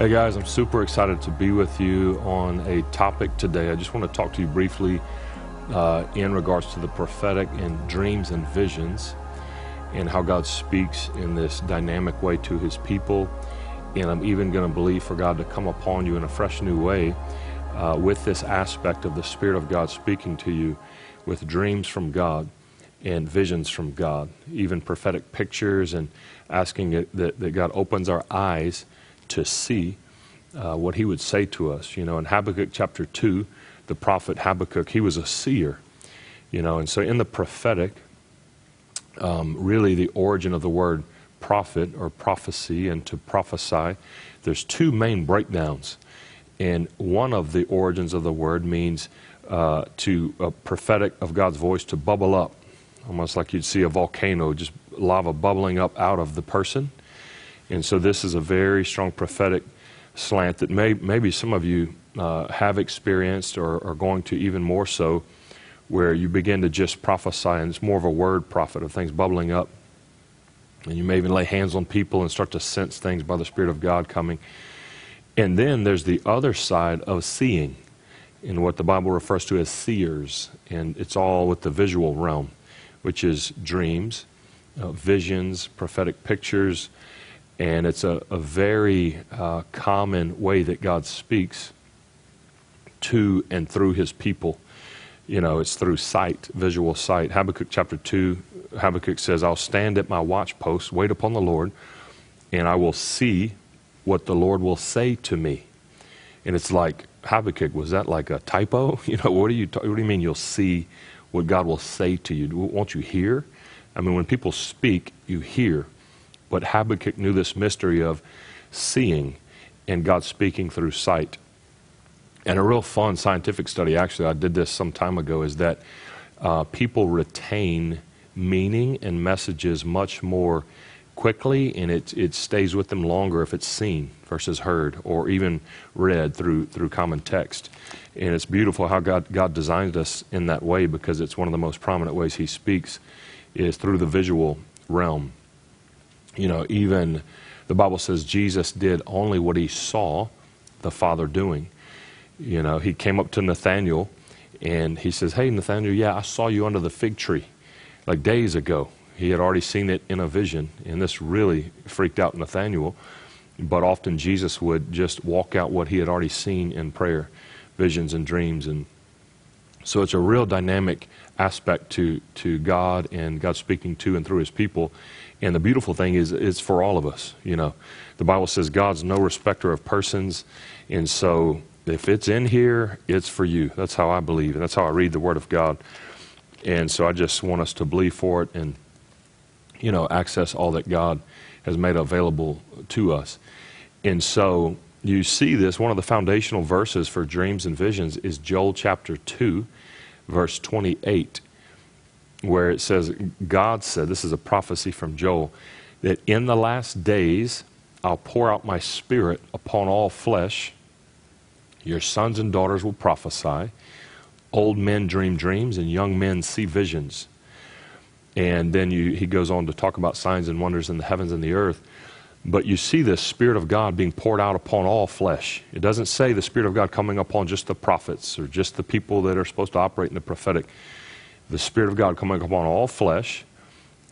Hey guys, I'm super excited to be with you on a topic today. I just want to talk to you briefly uh, in regards to the prophetic and dreams and visions and how God speaks in this dynamic way to his people. And I'm even going to believe for God to come upon you in a fresh new way uh, with this aspect of the Spirit of God speaking to you with dreams from God and visions from God, even prophetic pictures and asking it, that, that God opens our eyes to see uh, what he would say to us. You know, in Habakkuk chapter 2, the prophet Habakkuk, he was a seer. You know, and so in the prophetic, um, really the origin of the word prophet or prophecy and to prophesy, there's two main breakdowns. And one of the origins of the word means uh, to a prophetic of God's voice to bubble up, almost like you'd see a volcano, just lava bubbling up out of the person. And so this is a very strong prophetic slant that may, maybe some of you uh, have experienced or are going to even more so, where you begin to just prophesy, and it's more of a word prophet of things bubbling up. And you may even lay hands on people and start to sense things by the Spirit of God coming. And then there's the other side of seeing, in what the Bible refers to as seers. And it's all with the visual realm, which is dreams, uh, visions, prophetic pictures, and it's a, a very uh, common way that God speaks to and through his people. You know, it's through sight, visual sight. Habakkuk chapter 2, Habakkuk says, I'll stand at my watchpost, wait upon the Lord, and I will see what the Lord will say to me. And it's like, Habakkuk, was that like a typo? You know, what do you, what do you mean you'll see what God will say to you? Won't you hear? I mean, when people speak, you hear. But Habakkuk knew this mystery of seeing and God speaking through sight. And a real fun scientific study, actually, I did this some time ago, is that uh, people retain meaning and messages much more quickly and it, it stays with them longer if it's seen versus heard or even read through, through common text. And it's beautiful how God, God designed us in that way because it's one of the most prominent ways He speaks is through the visual realm you know, even the Bible says Jesus did only what he saw the Father doing. You know, he came up to Nathaniel and he says, Hey, Nathaniel, yeah, I saw you under the fig tree like days ago. He had already seen it in a vision, and this really freaked out Nathaniel. But often Jesus would just walk out what he had already seen in prayer, visions and dreams. And so it's a real dynamic aspect to, to God and God speaking to and through his people. And the beautiful thing is, it's for all of us. You know, the Bible says God's no respecter of persons, and so if it's in here, it's for you. That's how I believe, and that's how I read the Word of God. And so I just want us to believe for it and, you know, access all that God has made available to us. And so you see this, one of the foundational verses for dreams and visions is Joel chapter 2, verse 28 where it says, God said, this is a prophecy from Joel, that in the last days I'll pour out my spirit upon all flesh. Your sons and daughters will prophesy. Old men dream dreams, and young men see visions. And then you, he goes on to talk about signs and wonders in the heavens and the earth. But you see the Spirit of God being poured out upon all flesh. It doesn't say the Spirit of God coming upon just the prophets or just the people that are supposed to operate in the prophetic the Spirit of God coming upon all flesh,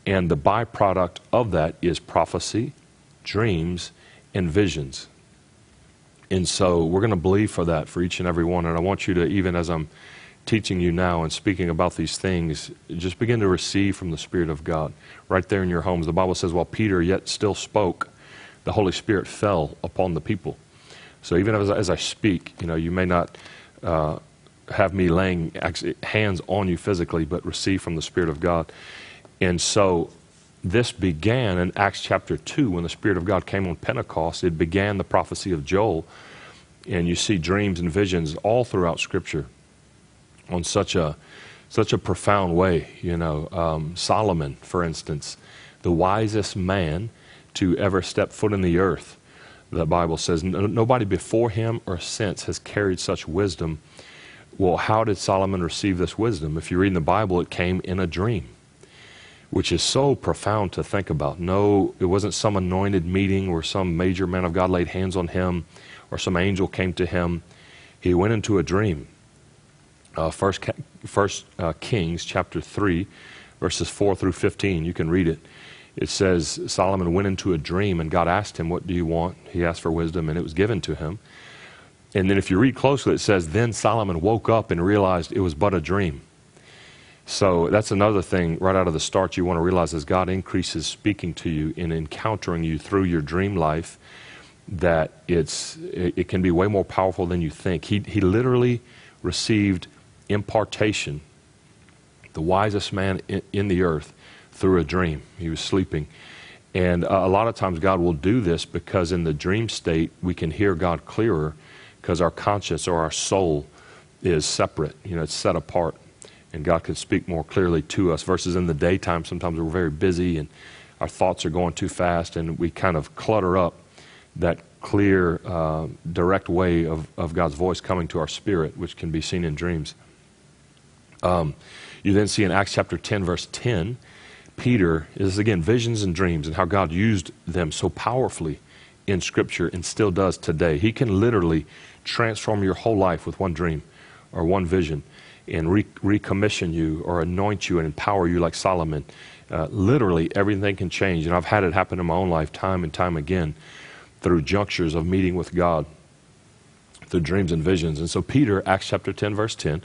and the byproduct of that is prophecy, dreams, and visions. And so we're going to believe for that for each and every one. And I want you to, even as I'm teaching you now and speaking about these things, just begin to receive from the Spirit of God right there in your homes. The Bible says, while Peter yet still spoke, the Holy Spirit fell upon the people. So even as, as I speak, you know, you may not uh, have me laying hands on you physically, but receive from the Spirit of God. And so this began in Acts chapter 2 when the Spirit of God came on Pentecost. It began the prophecy of Joel. And you see dreams and visions all throughout Scripture on such a, such a profound way. You know, um, Solomon, for instance, the wisest man to ever step foot in the earth. The Bible says nobody before him or since has carried such wisdom well, how did Solomon receive this wisdom? If you read in the Bible, it came in a dream. which is so profound to think about. No, it wasn't some anointed meeting where some major man of God laid hands on him or some angel came to him. He went into a dream. Uh, first, first uh, Kings chapter 3, verses 4 through 15. You can read it. It says Solomon went into a dream and God asked him, What do you want? He asked for wisdom and it was given to him. And then if you read closely, it says, Then Solomon woke up and realized it was but a dream. So that's another thing right out of the start you want to realize as God increases speaking to you and encountering you through your dream life, that it's, it, can be way more powerful than you think. He, he literally received impartation, the wisest man in, in the earth, through a dream. He was sleeping. And uh, a lot of times God will do this because in the dream state we can hear God clearer because our conscience or our soul is separate, you know, it's set apart and God can speak more clearly to us. Versus in the daytime, sometimes we're very busy and our thoughts are going too fast, and we kind of clutter up that clear, uh, direct way of, of God's voice coming to our spirit, which can be seen in dreams. Um, you then see in Acts chapter 10, verse 10, Peter is again visions and dreams and how God used them so powerfully in Scripture and still does today. He can literally transform your whole life with one dream or one vision and re- recommission you or anoint you and empower you like Solomon. Uh, literally, everything can change. And I've had it happen in my own life time and time again through junctures of meeting with God, through dreams and visions. And so, Peter, Acts chapter 10, verse 10,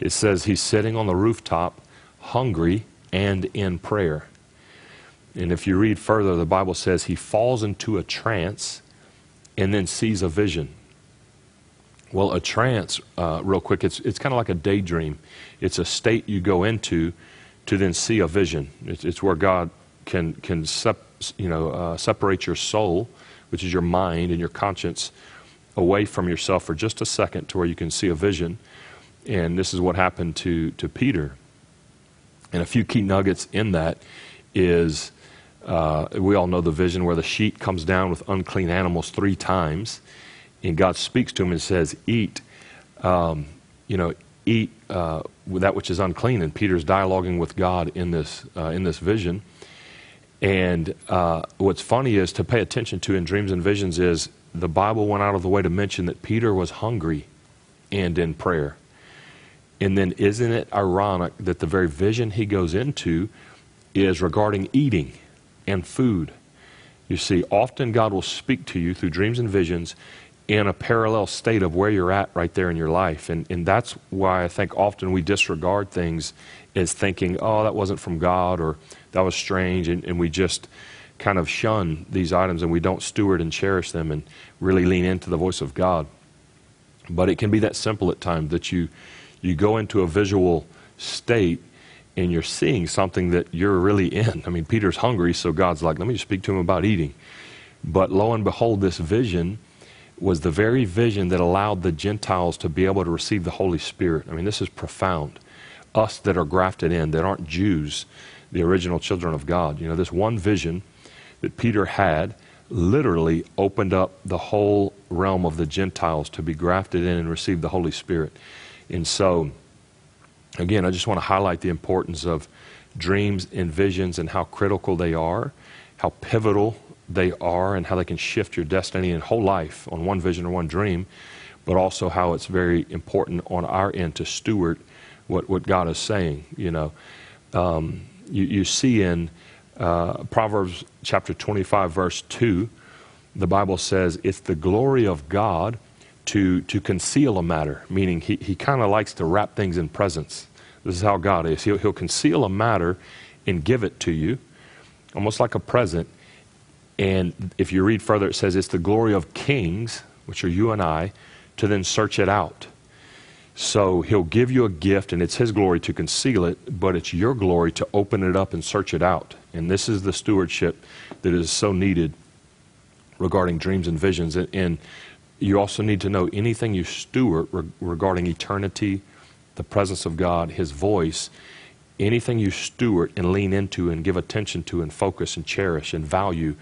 it says he's sitting on the rooftop, hungry and in prayer. And if you read further, the Bible says he falls into a trance and then sees a vision. Well, a trance, uh, real quick, it's, it's kind of like a daydream. It's a state you go into to then see a vision. It's, it's where God can, can sep, you know, uh, separate your soul, which is your mind and your conscience, away from yourself for just a second to where you can see a vision. And this is what happened to, to Peter. And a few key nuggets in that is uh, we all know the vision where the sheet comes down with unclean animals three times and God speaks to him and says, Eat, um, you know, eat uh, that which is unclean. And Peter's dialoguing with God in this, uh, in this vision. And uh, what's funny is to pay attention to in dreams and visions is the Bible went out of the way to mention that Peter was hungry and in prayer. And then isn't it ironic that the very vision he goes into is regarding eating and food? You see, often God will speak to you through dreams and visions in a parallel state of where you're at right there in your life. And, and that's why I think often we disregard things as thinking, oh, that wasn't from God or that was strange. And, and we just kind of shun these items and we don't steward and cherish them and really lean into the voice of God. But it can be that simple at times that you, you go into a visual state and you're seeing something that you're really in. I mean, Peter's hungry, so God's like, let me speak to him about eating. But lo and behold, this vision was the very vision that allowed the Gentiles to be able to receive the Holy Spirit. I mean, this is profound. Us that are grafted in, that aren't Jews, the original children of God. You know, this one vision that Peter had literally opened up the whole realm of the Gentiles to be grafted in and receive the Holy Spirit. And so, again, I just want to highlight the importance of dreams and visions and how critical they are, how pivotal they are and how they can shift your destiny and whole life on one vision or one dream, but also how it's very important on our end to steward what, what God is saying. You know, um, you, you, see in uh, Proverbs chapter 25, verse 2, the Bible says it's the glory of God to, to conceal a matter, meaning he, he kind of likes to wrap things in presents. This is how God is. He'll, he'll conceal a matter and give it to you, almost like a present, and if you read further, it says it's the glory of kings, which are you and I, to then search it out. So he'll give you a gift, and it's his glory to conceal it, but it's your glory to open it up and search it out. And this is the stewardship that is so needed regarding dreams and visions. And you also need to know anything you steward regarding eternity, the presence of God, his voice, anything you steward and lean into and give attention to and focus and cherish and value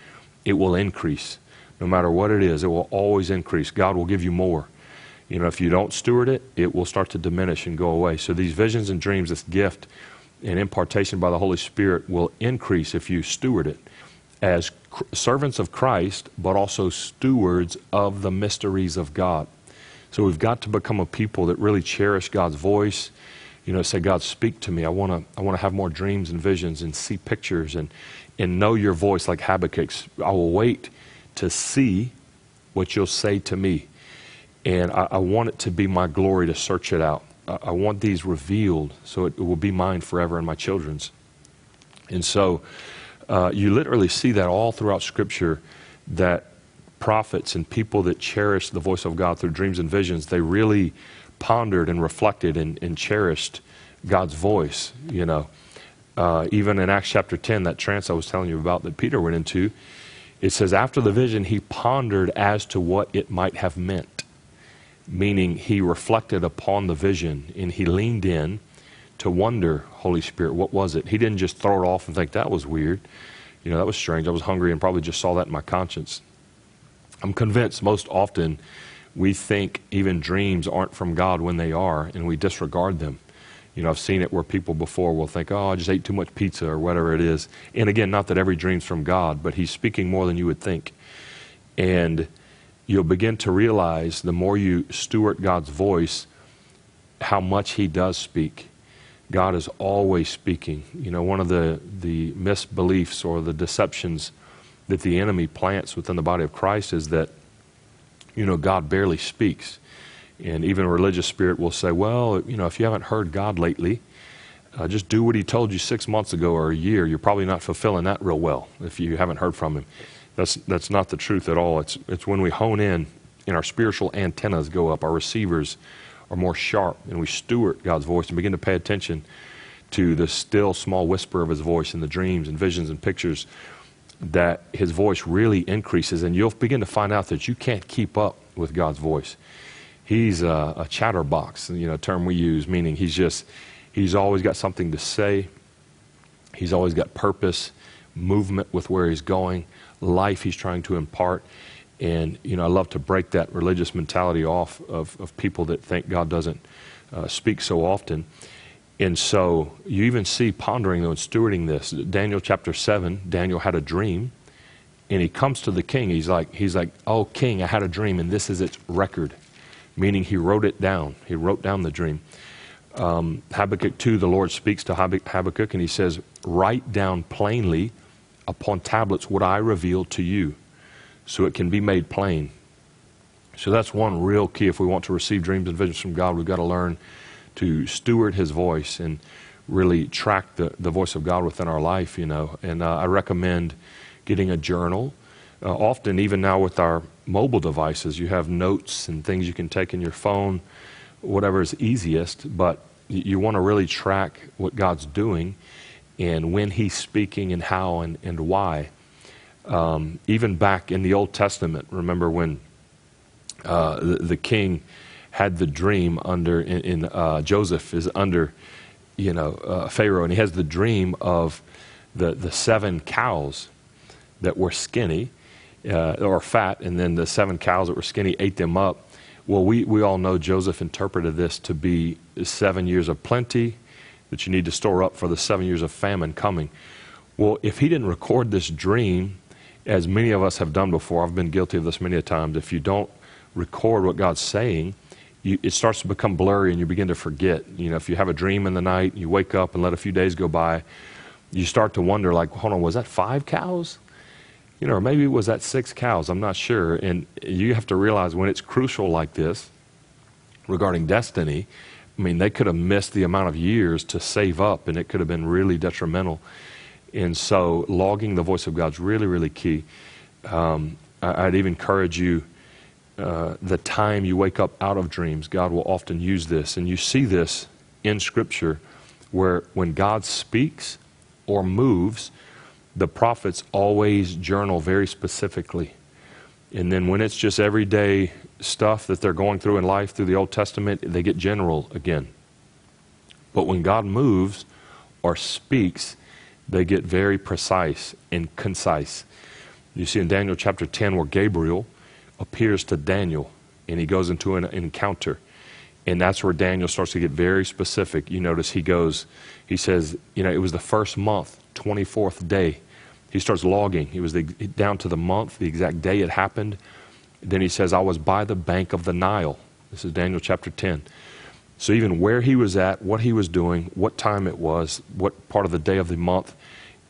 it will increase. No matter what it is, it will always increase. God will give you more. You know, if you don't steward it, it will start to diminish and go away. So these visions and dreams, this gift, and impartation by the Holy Spirit will increase if you steward it as servants of Christ, but also stewards of the mysteries of God. So we've got to become a people that really cherish God's voice. You know, say, God, speak to me. I want to I want to have more dreams and visions and see pictures and, and know your voice like Habakkuk's. I will wait to see what you'll say to me. And I, I want it to be my glory to search it out. I, I want these revealed so it, it will be mine forever and my children's. And so uh, you literally see that all throughout Scripture that prophets and people that cherish the voice of God through dreams and visions, they really pondered and reflected and, and cherished God's voice, you know. Uh, even in Acts chapter 10, that trance I was telling you about that Peter went into, it says, after the vision, he pondered as to what it might have meant, meaning he reflected upon the vision and he leaned in to wonder, Holy Spirit, what was it? He didn't just throw it off and think that was weird. You know, that was strange. I was hungry and probably just saw that in my conscience. I'm convinced most often we think even dreams aren't from God when they are, and we disregard them. You know, I've seen it where people before will think, oh, I just ate too much pizza or whatever it is. And again, not that every dream's from God, but He's speaking more than you would think. And you'll begin to realize the more you steward God's voice, how much He does speak. God is always speaking. You know, one of the, the misbeliefs or the deceptions that the enemy plants within the body of Christ is that, you know, God barely speaks. And even a religious spirit will say, well, you know, if you haven't heard God lately, uh, just do what he told you six months ago or a year. You're probably not fulfilling that real well if you haven't heard from him. That's, that's not the truth at all. It's, it's when we hone in and our spiritual antennas go up, our receivers are more sharp, and we steward God's voice and begin to pay attention to the still small whisper of his voice in the dreams and visions and pictures that his voice really increases, and you'll begin to find out that you can't keep up with God's voice. He's a, a chatterbox, you know, term we use, meaning he's just, he's always got something to say. He's always got purpose, movement with where he's going, life he's trying to impart. And, you know, I love to break that religious mentality off of, of people that think God doesn't uh, speak so often. And so you even see pondering though and stewarding this. Daniel chapter 7, Daniel had a dream and he comes to the king. He's like, he's like, oh, king, I had a dream and this is its record, meaning he wrote it down. He wrote down the dream. Um, Habakkuk 2, the Lord speaks to Habakkuk and he says, write down plainly upon tablets what I revealed to you so it can be made plain. So that's one real key. If we want to receive dreams and visions from God, we've got to learn to steward his voice and really track the, the voice of God within our life, you know. And uh, I recommend getting a journal. Uh, often, even now with our mobile devices, you have notes and things you can take in your phone, whatever is easiest, but you, you want to really track what God's doing and when He's speaking and how and, and why. Um, even back in the Old Testament, remember when uh, the, the king had the dream under in, in uh, Joseph is under you know uh, Pharaoh, and he has the dream of the the seven cows that were skinny uh, or fat, and then the seven cows that were skinny ate them up. Well, we, we all know Joseph interpreted this to be seven years of plenty that you need to store up for the seven years of famine coming. Well, if he didn't record this dream, as many of us have done before, I've been guilty of this many a times, if you don't record what God's saying, you, it starts to become blurry and you begin to forget. You know, if you have a dream in the night, you wake up and let a few days go by, you start to wonder, like, hold on, was that five cows? You know, or maybe was that six cows? I'm not sure. And you have to realize when it's crucial like this regarding destiny, I mean, they could have missed the amount of years to save up, and it could have been really detrimental. And so, logging the voice of God's really, really key. Um, I, would even encourage you uh, the time you wake up out of dreams, God will often use this. And you see this in Scripture where when God speaks or moves, the prophets always journal very specifically. And then when it's just everyday stuff that they're going through in life through the Old Testament, they get general again. But when God moves or speaks, they get very precise and concise. You see in Daniel chapter 10 where Gabriel appears to Daniel and he goes into an encounter. And that's where Daniel starts to get very specific. You notice he goes, he says, you know, it was the first month, 24th day. He starts logging. He was the, down to the month, the exact day it happened. Then he says, I was by the bank of the Nile. This is Daniel chapter 10. So even where he was at, what he was doing, what time it was, what part of the day of the month,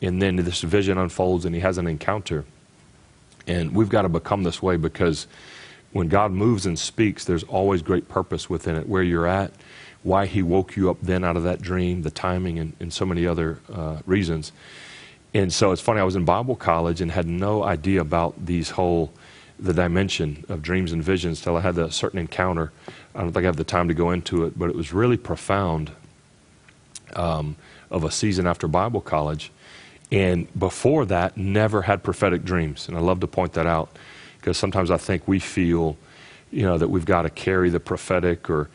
and then this vision unfolds and he has an encounter. And we've got to become this way because when God moves and speaks, there's always great purpose within it. Where you're at, why He woke you up then out of that dream, the timing, and, and so many other uh, reasons. And so it's funny, I was in Bible college and had no idea about these whole, the dimension of dreams and visions till I had a certain encounter. I don't think I have the time to go into it, but it was really profound um, of a season after Bible college. And before that, never had prophetic dreams. And I love to point that out because sometimes I think we feel, you know, that we've got to carry the prophetic or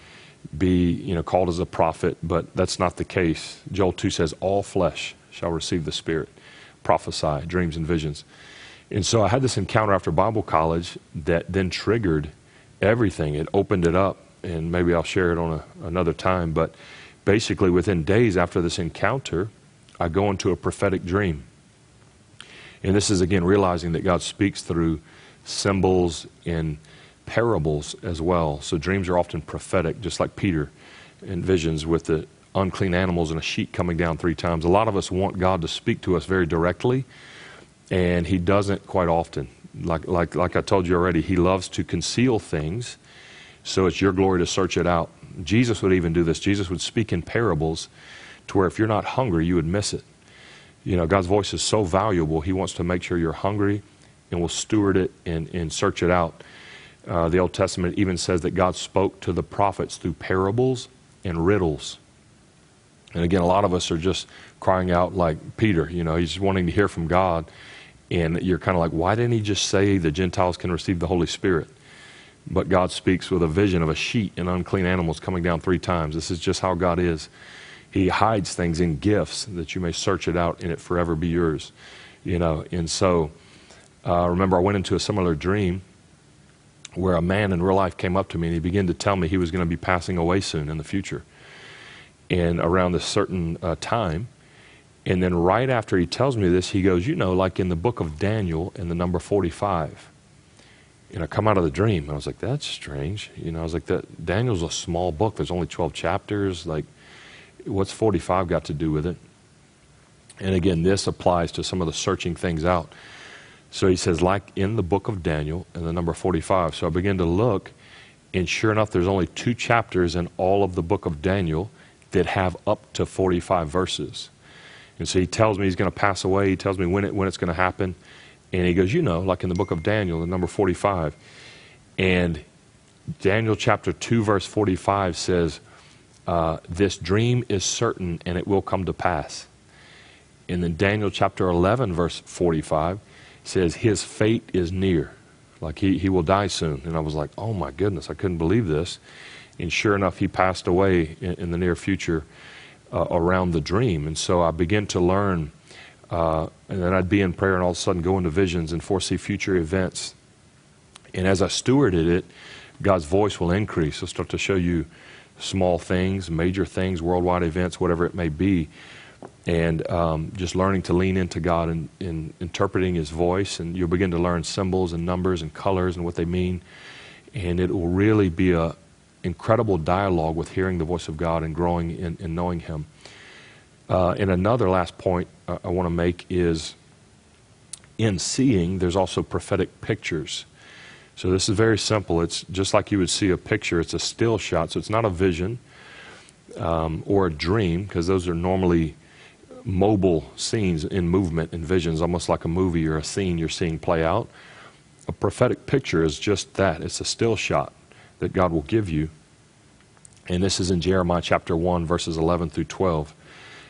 be, you know, called as a prophet, but that's not the case. Joel 2 says, All flesh shall receive the Spirit, prophesy, dreams and visions. And so I had this encounter after Bible college that then triggered everything. It opened it up, and maybe I'll share it on a, another time. But basically, within days after this encounter, I go into a prophetic dream. And this is again realizing that God speaks through symbols and parables as well. So dreams are often prophetic, just like Peter in visions with the unclean animals and a sheet coming down three times. A lot of us want God to speak to us very directly, and He doesn't quite often. Like, like, like I told you already, He loves to conceal things, so it's your glory to search it out. Jesus would even do this. Jesus would speak in parables to where if you're not hungry, you would miss it. You know, God's voice is so valuable, He wants to make sure you're hungry and will steward it and, and search it out. Uh, the Old Testament even says that God spoke to the prophets through parables and riddles. And again, a lot of us are just crying out like Peter, you know, he's wanting to hear from God. And you're kind of like, why didn't he just say the Gentiles can receive the Holy Spirit? But God speaks with a vision of a sheet and unclean animals coming down three times. This is just how God is. He hides things in gifts that you may search it out and it forever be yours. You know, and so uh, remember I went into a similar dream where a man in real life came up to me and he began to tell me he was going to be passing away soon in the future. And around a certain uh, time, and then right after he tells me this, he goes, You know, like in the book of Daniel in the number 45. And I come out of the dream and I was like, That's strange. You know, I was like, that Daniel's a small book. There's only 12 chapters. Like, what's 45 got to do with it? And again, this applies to some of the searching things out. So he says, like in the book of Daniel, in the number 45. So I begin to look, and sure enough, there's only two chapters in all of the book of Daniel that have up to 45 verses. And so he tells me he's going to pass away. He tells me when, it, when it's going to happen. And he goes, You know, like in the book of Daniel, the number 45. And Daniel chapter 2, verse 45 says, uh, This dream is certain and it will come to pass. And then Daniel chapter 11, verse 45 says, His fate is near. Like he, he will die soon. And I was like, Oh my goodness, I couldn't believe this. And sure enough, he passed away in, in the near future uh, around the dream. And so I began to learn. Uh, and then I'd be in prayer and all of a sudden go into visions and foresee future events. And as I stewarded it, God's voice will increase. He'll start to show you small things, major things, worldwide events, whatever it may be. And um, just learning to lean into God and, and interpreting His voice. And you'll begin to learn symbols and numbers and colors and what they mean. And it will really be a incredible dialogue with hearing the voice of God and growing in, in knowing Him. Uh, and another last point uh, I want to make is in seeing, there's also prophetic pictures. So this is very simple. It's just like you would see a picture. It's a still shot, so it's not a vision um, or a dream, because those are normally mobile scenes in movement and visions, almost like a movie or a scene you're seeing play out. A prophetic picture is just that. It's a still shot that God will give you. And this is in Jeremiah chapter 1, verses 11 through 12.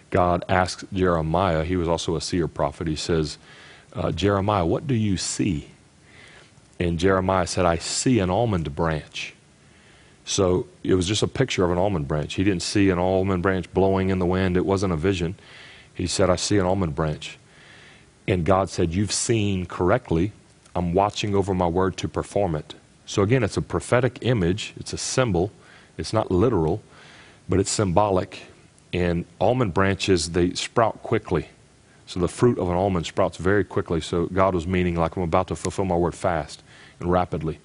God asks Jeremiah, he was also a seer prophet, he says, uh, Jeremiah, what do you see? And Jeremiah said, I see an almond branch. So it was just a picture of an almond branch. He didn't see an almond branch blowing in the wind, it wasn't a vision. He said, I see an almond branch. And God said, You've seen correctly. I'm watching over my word to perform it. So again, it's a prophetic image, it's a symbol, It's not literal, but it's symbolic. And almond branches, they sprout quickly. So the fruit of an almond sprouts very quickly. So God was meaning, like, I'm about to fulfill my word fast and rapidly.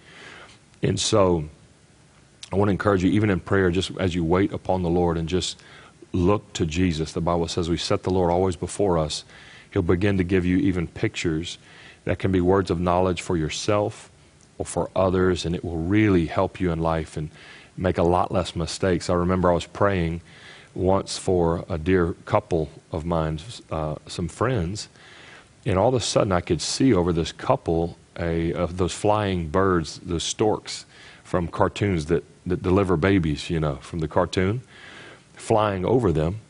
And so I want to encourage you, even in prayer, just as you wait upon the Lord and just look to Jesus. The Bible says we set the Lord always before us. He'll begin to give you even pictures that can be words of knowledge for yourself or for others, and it will really help you in life and make a lot less mistakes. I remember I was praying once for a dear couple of mine, uh, some friends, and all of a sudden I could see over this couple a, of those flying birds, those storks from cartoons that, that deliver babies, you know, from the cartoon, flying over them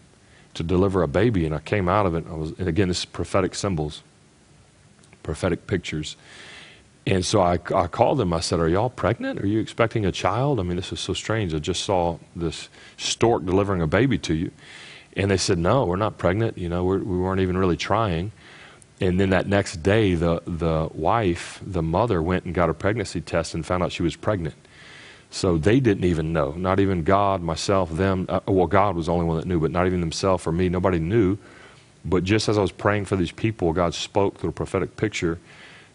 to deliver a baby. And I came out of it. I was, again, this is prophetic symbols, prophetic pictures. And so I, I called them. I said, Are y'all pregnant? Are you expecting a child? I mean, this is so strange. I just saw this stork delivering a baby to you. And they said, No, we're not pregnant. You know, we're, we were not even really trying. And then that next day, the, the wife, the mother, went and got a pregnancy test and found out she was pregnant. So they didn't even know. Not even God, myself, them. Uh, well, God was the only one that knew, but not even themselves or me. Nobody knew. But just as I was praying for these people, God spoke through a prophetic picture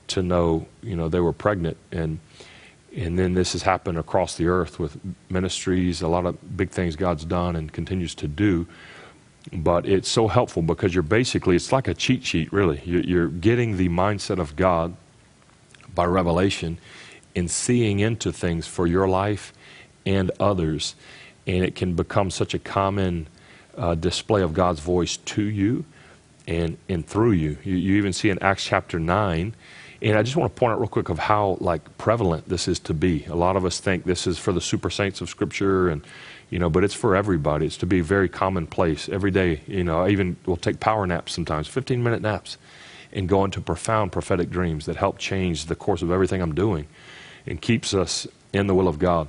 to know, you know, they were pregnant. And, and then this has happened across the earth with ministries, a lot of big things God's done and continues to do. But it's so helpful because you're basically, it's like a cheat sheet, really. You're getting the mindset of God by revelation and seeing into things for your life and others. And it can become such a common uh, display of God's voice to you and, and through you. you. You even see in Acts chapter 9 and I just want to point out real quick of how like prevalent this is to be. A lot of us think this is for the super saints of Scripture, and you know, but it's for everybody. It's to be very commonplace every day. You know, I even will take power naps sometimes, 15 minute naps, and go into profound prophetic dreams that help change the course of everything I'm doing, and keeps us in the will of God.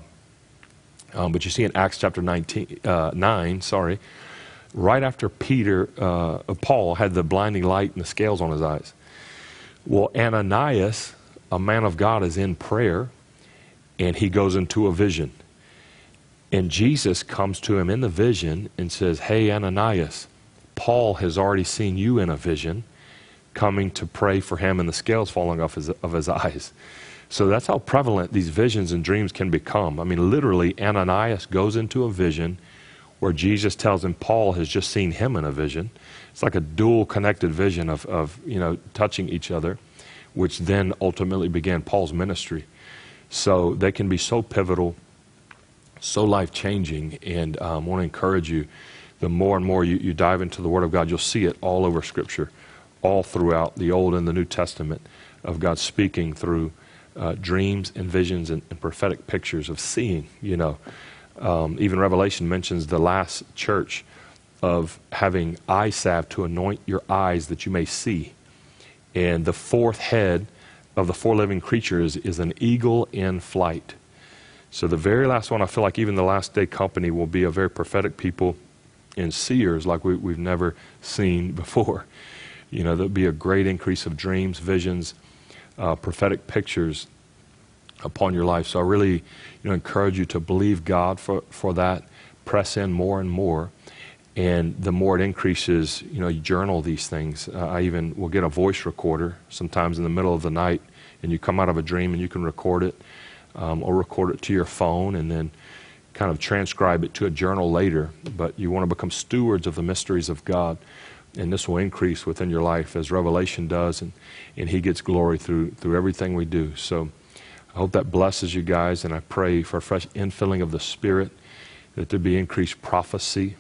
Um, but you see in Acts chapter 19, uh, 9, sorry, right after Peter, uh, Paul had the blinding light and the scales on his eyes well, Ananias, a man of God, is in prayer and he goes into a vision. And Jesus comes to him in the vision and says, Hey, Ananias, Paul has already seen you in a vision coming to pray for him and the scales falling off his, of his eyes. So that's how prevalent these visions and dreams can become. I mean, literally, Ananias goes into a vision where Jesus tells him Paul has just seen him in a vision. It's like a dual connected vision of, of you know, touching each other, which then ultimately began Paul's ministry. So they can be so pivotal, so life changing. And um, I want to encourage you the more and more you, you dive into the Word of God, you'll see it all over Scripture, all throughout the Old and the New Testament of God speaking through uh, dreams and visions and, and, prophetic pictures of seeing, you know. Um, even Revelation mentions the last church of having eye salve to anoint your eyes that you may see. And the fourth head of the four living creatures is an eagle in flight. So the very last one, I feel like even the last day company will be a very prophetic people and seers like we, have never seen before. You know, there'll be a great increase of dreams, visions, uh, prophetic pictures upon your life. So I really, you know, encourage you to believe God for, for that. Press in more and more and the more it increases, you know, you journal these things. Uh, I even will get a voice recorder sometimes in the middle of the night, and you come out of a dream and you can record it, um, or record it to your phone, and then kind of transcribe it to a journal later. But you want to become stewards of the mysteries of God, and this will increase within your life as Revelation does, and, and He gets glory through through everything we do. So I hope that blesses you guys, and I pray for a fresh infilling of the Spirit, that there be increased prophecy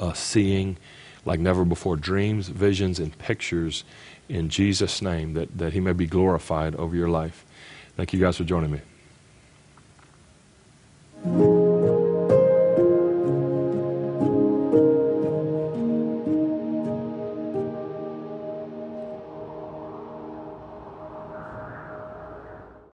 uh, seeing like never before dreams, visions, and pictures in Jesus' name that, that He may be glorified over your life. Thank you guys for joining me.